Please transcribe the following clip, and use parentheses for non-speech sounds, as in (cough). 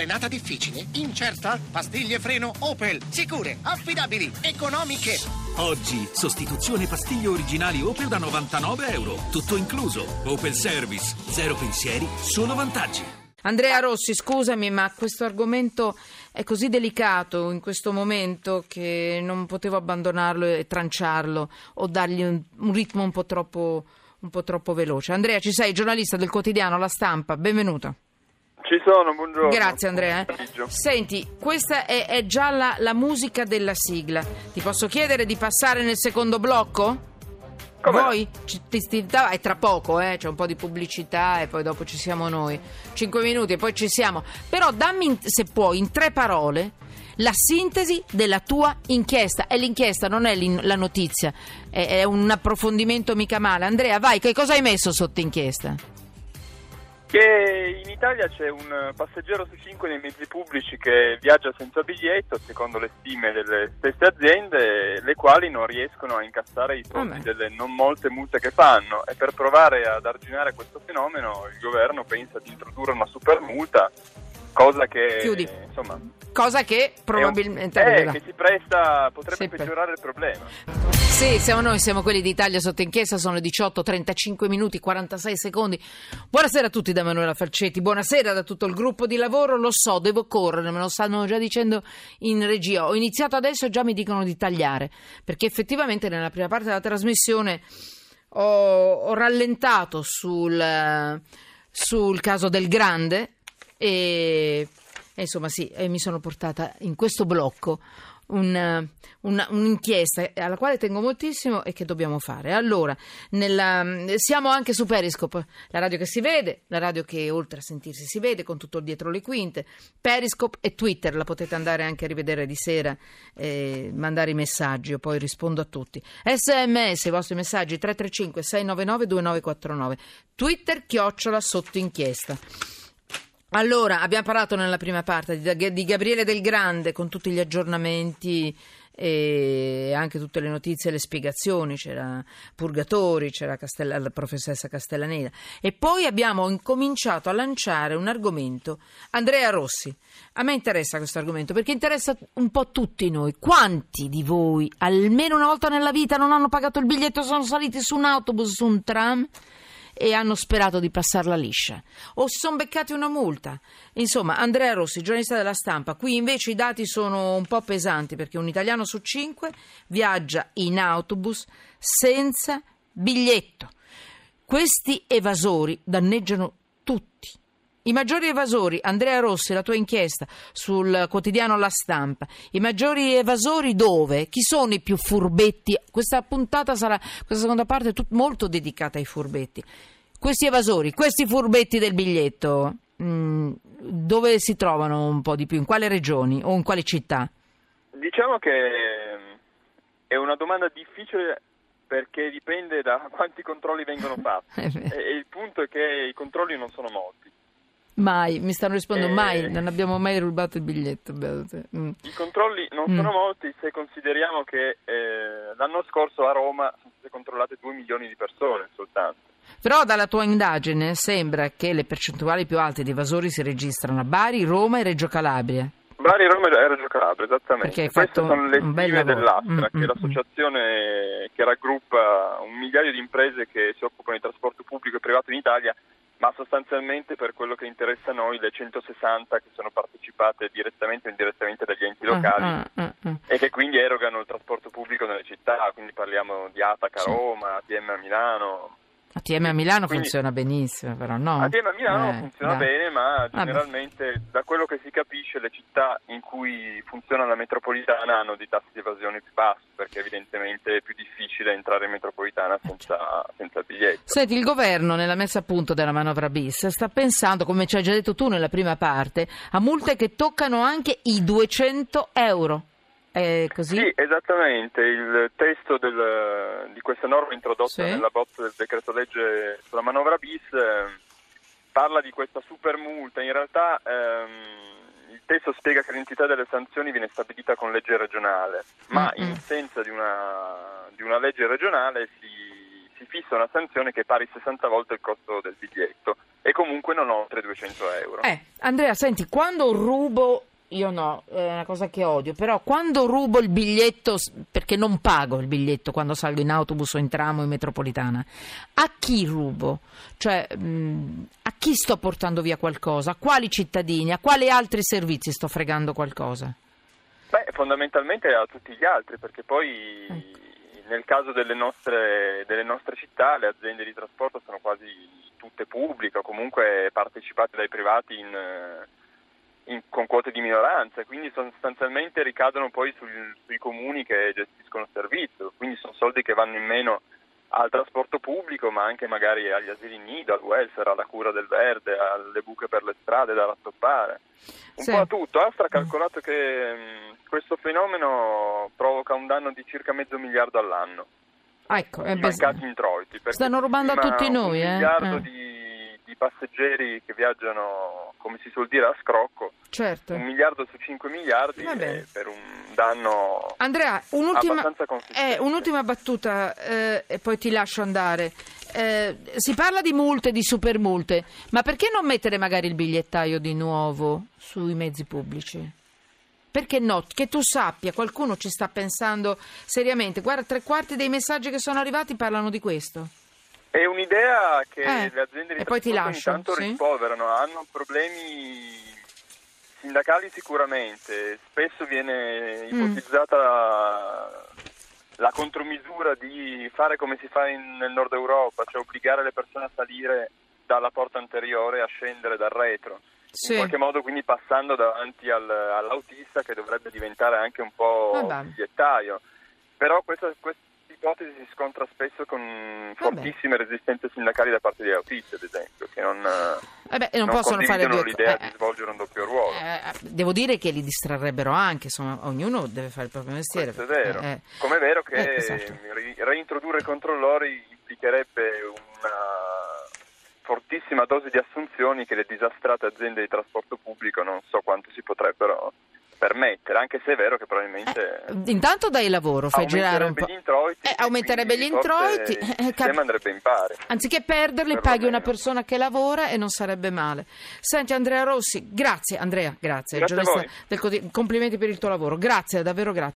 Frenata difficile? Incerta? Pastiglie freno Opel. Sicure, affidabili, economiche. Oggi, sostituzione pastiglie originali Opel da 99 euro. Tutto incluso. Opel Service. Zero pensieri, solo vantaggi. Andrea Rossi, scusami, ma questo argomento è così delicato in questo momento che non potevo abbandonarlo e tranciarlo o dargli un, un ritmo un po, troppo, un po' troppo veloce. Andrea, ci sei, giornalista del quotidiano La Stampa, benvenuto. Ci sono, buongiorno. Grazie Andrea. Buon. Senti, questa è, è già la, la musica della sigla. Ti posso chiedere di passare nel secondo blocco? Come no? Vuoi? Ci- ti- ti- dai, tra poco, eh, c'è un po' di pubblicità e poi dopo ci siamo noi. Cinque minuti e poi ci siamo. Però dammi, in- se puoi, in tre parole, la sintesi della tua inchiesta. È l'inchiesta, non è la notizia. È, è un approfondimento mica male. Andrea, vai, che cosa hai messo sotto inchiesta? Che in Italia c'è un passeggero su cinque nei mezzi pubblici che viaggia senza biglietto, secondo le stime delle stesse aziende, le quali non riescono a incassare i soldi delle non molte multe che fanno. E per provare ad arginare questo fenomeno, il governo pensa di introdurre una super multa, cosa che Chiudi. insomma Cosa che probabilmente è un- eh, che si presta, potrebbe Sì, peggiorare il problema. Sì, siamo noi, siamo quelli d'Italia sotto inchiesta, sono le 18, 35 minuti, 46 secondi. Buonasera a tutti da Manuela Falcetti, buonasera da tutto il gruppo di lavoro, lo so, devo correre, me lo stanno già dicendo in regia. Ho iniziato adesso e già mi dicono di tagliare, perché effettivamente nella prima parte della trasmissione ho, ho rallentato sul, eh, sul caso del Grande e, e insomma sì, mi sono portata in questo blocco un, eh, una- un'inchiesta alla quale tengo moltissimo e che dobbiamo fare. Allora, nella- siamo anche su Periscope, la radio che si vede, la radio che oltre a sentirsi si vede con tutto dietro le quinte, Periscope e Twitter, la potete andare anche a rivedere di sera, eh, mandare i messaggi, io poi rispondo a tutti. SMS, i vostri messaggi 335 699 2949, Twitter chiocciola sotto inchiesta. Allora, abbiamo parlato nella prima parte di, di Gabriele Del Grande con tutti gli aggiornamenti e anche tutte le notizie e le spiegazioni, c'era Purgatori, c'era Castella- la professoressa Castellaneda e poi abbiamo incominciato a lanciare un argomento. Andrea Rossi, a me interessa questo argomento perché interessa un po' tutti noi. Quanti di voi almeno una volta nella vita non hanno pagato il biglietto, sono saliti su un autobus, su un tram? E hanno sperato di passarla liscia o si sono beccati una multa. Insomma, Andrea Rossi, giornalista della stampa, qui invece i dati sono un po' pesanti perché un italiano su cinque viaggia in autobus senza biglietto. Questi evasori danneggiano tutti. I maggiori evasori, Andrea Rossi, la tua inchiesta sul quotidiano La Stampa, i maggiori evasori dove? Chi sono i più furbetti? Questa puntata sarà, questa seconda parte è tut- molto dedicata ai furbetti. Questi evasori, questi furbetti del biglietto, mm, dove si trovano un po' di più? In quale regioni o in quale città? Diciamo che è una domanda difficile perché dipende da (laughs) quanti controlli vengono fatti (laughs) e il punto è che i controlli non sono molti. Mai, mi stanno rispondendo Eh. mai, non abbiamo mai rubato il biglietto. Mm. I controlli non Mm. sono molti se consideriamo che eh, l'anno scorso a Roma sono state controllate 2 milioni di persone soltanto. Però dalla tua indagine sembra che le percentuali più alte di evasori si registrano a Bari, Roma e Reggio Calabria. Bari, Roma e Reggio Calabria, esattamente. Perché hai Queste fatto sono le un bel stime lavoro. dell'Astra, Mm, che mm, è l'associazione che raggruppa un migliaio di imprese che si occupano di trasporto pubblico e privato in Italia, ma sostanzialmente per quello che interessa a noi le 160 che sono partecipate direttamente o indirettamente dagli enti locali. Ah, ah, ah, ah. e che quindi erogano il trasporto pubblico nelle città, quindi parliamo di Atac a. Roma, ATM a Milano. ATM a Milano Quindi- funziona benissimo, però no? ATM a Milano Eh, funziona dai. bene, ma Vabbè. generalmente da quello che si capisce le città in cui funziona la metropolitana hanno dei tassi di evasione più bassi, perché evidentemente è più difficile entrare in metropolitana senza, senza biglietto. Senti, il governo nella messa a punto della manovra bis sta pensando, come ci hai già detto tu nella prima parte, a multe che toccano anche i 200 euro. È così? Sì, esattamente. Il testo del- di questa norma introdotta Sì. nella bozza del decreto legge sulla manovra bis eh, parla di questa super multa. In realtà ehm, il testo spiega che l'entità delle sanzioni viene stabilita con legge regionale, ma Mm-mm. in assenza di una, di una legge regionale si, si fissa una sanzione che è pari 60 volte il costo del biglietto e comunque non oltre 200 euro. Eh, Andrea, senti, quando rubo io no, è una cosa che odio, però quando rubo il biglietto, perché non pago il biglietto quando salgo in autobus o in tram o in metropolitana, a chi rubo? Cioè, mh, a chi sto portando via qualcosa? A quali cittadini? A quali altri servizi sto fregando qualcosa? Beh, fondamentalmente a tutti gli altri, perché poi Ecco. nel caso delle nostre, delle nostre città le aziende di trasporto sono quasi tutte pubbliche o comunque partecipate dai privati in, in- con quote di minoranza, quindi sostanzialmente ricadono poi sul- sui comuni che gestiscono il servizio, quindi sono soldi che vanno in meno al trasporto pubblico, ma anche magari agli asili nido, al welfare, alla cura del verde, alle buche per le strade da rattoppare. Un Sì. po' a tutto. Astra ha calcolato che mh, questo fenomeno provoca un danno di circa mezzo miliardo all'anno Ah, ecco, è mancati introiti. Stanno rubando a tutti noi, un eh? miliardo Eh. di, di passeggeri che viaggiano, come si suol dire, a scrocco, certo. un miliardo su 5 miliardi è per un danno Andrea, un'ultima, eh, un'ultima battuta eh, e poi ti lascio andare. Eh, si parla di multe, di supermulte, ma perché non mettere magari il bigliettaio di nuovo sui mezzi pubblici? Perché no? Che tu sappia, qualcuno ci sta pensando seriamente. Guarda, tre quarti dei messaggi che sono arrivati parlano di questo. È un'idea che Eh, le aziende di trasporto lascio, intanto sì. rimproverano, hanno problemi sindacali sicuramente, spesso viene Mm. ipotizzata la, la contromisura di fare come si fa in- nel nord Europa, cioè obbligare le persone a salire dalla porta anteriore e a scendere dal retro. Sì. In qualche modo quindi passando davanti al- all'autista che dovrebbe diventare anche un po' Vabbè. bigliettaio. Però questa, questa ipotesi si scontra spesso con fortissime resistenze sindacali da parte degli autisti, ad esempio, che non, Eh beh, non, possono fare due l'idea eh, di svolgere un doppio ruolo. eh, devo dire che li distrarrebbero anche, insomma, ognuno deve fare il proprio mestiere. Questo è vero. Eh, eh. Come è vero che Eh, esatto. reintrodurre i controllori implicherebbe una fortissima dose di assunzioni che le disastrate aziende di trasporto pubblico non so quanto si potrebbero permettere, anche se è vero che probabilmente Eh, Intanto dai lavoro, fai girare un po'. aumenterebbe gli introiti, Eh, aumenterebbe gli introiti, eh, il cap- andrebbe in pari. Anziché perderli, Per paghi una persona che lavora e non sarebbe male. Senti, Andrea Rossi, grazie, Andrea, grazie. Grazie del quotid- complimenti per il tuo lavoro. Grazie, davvero grazie.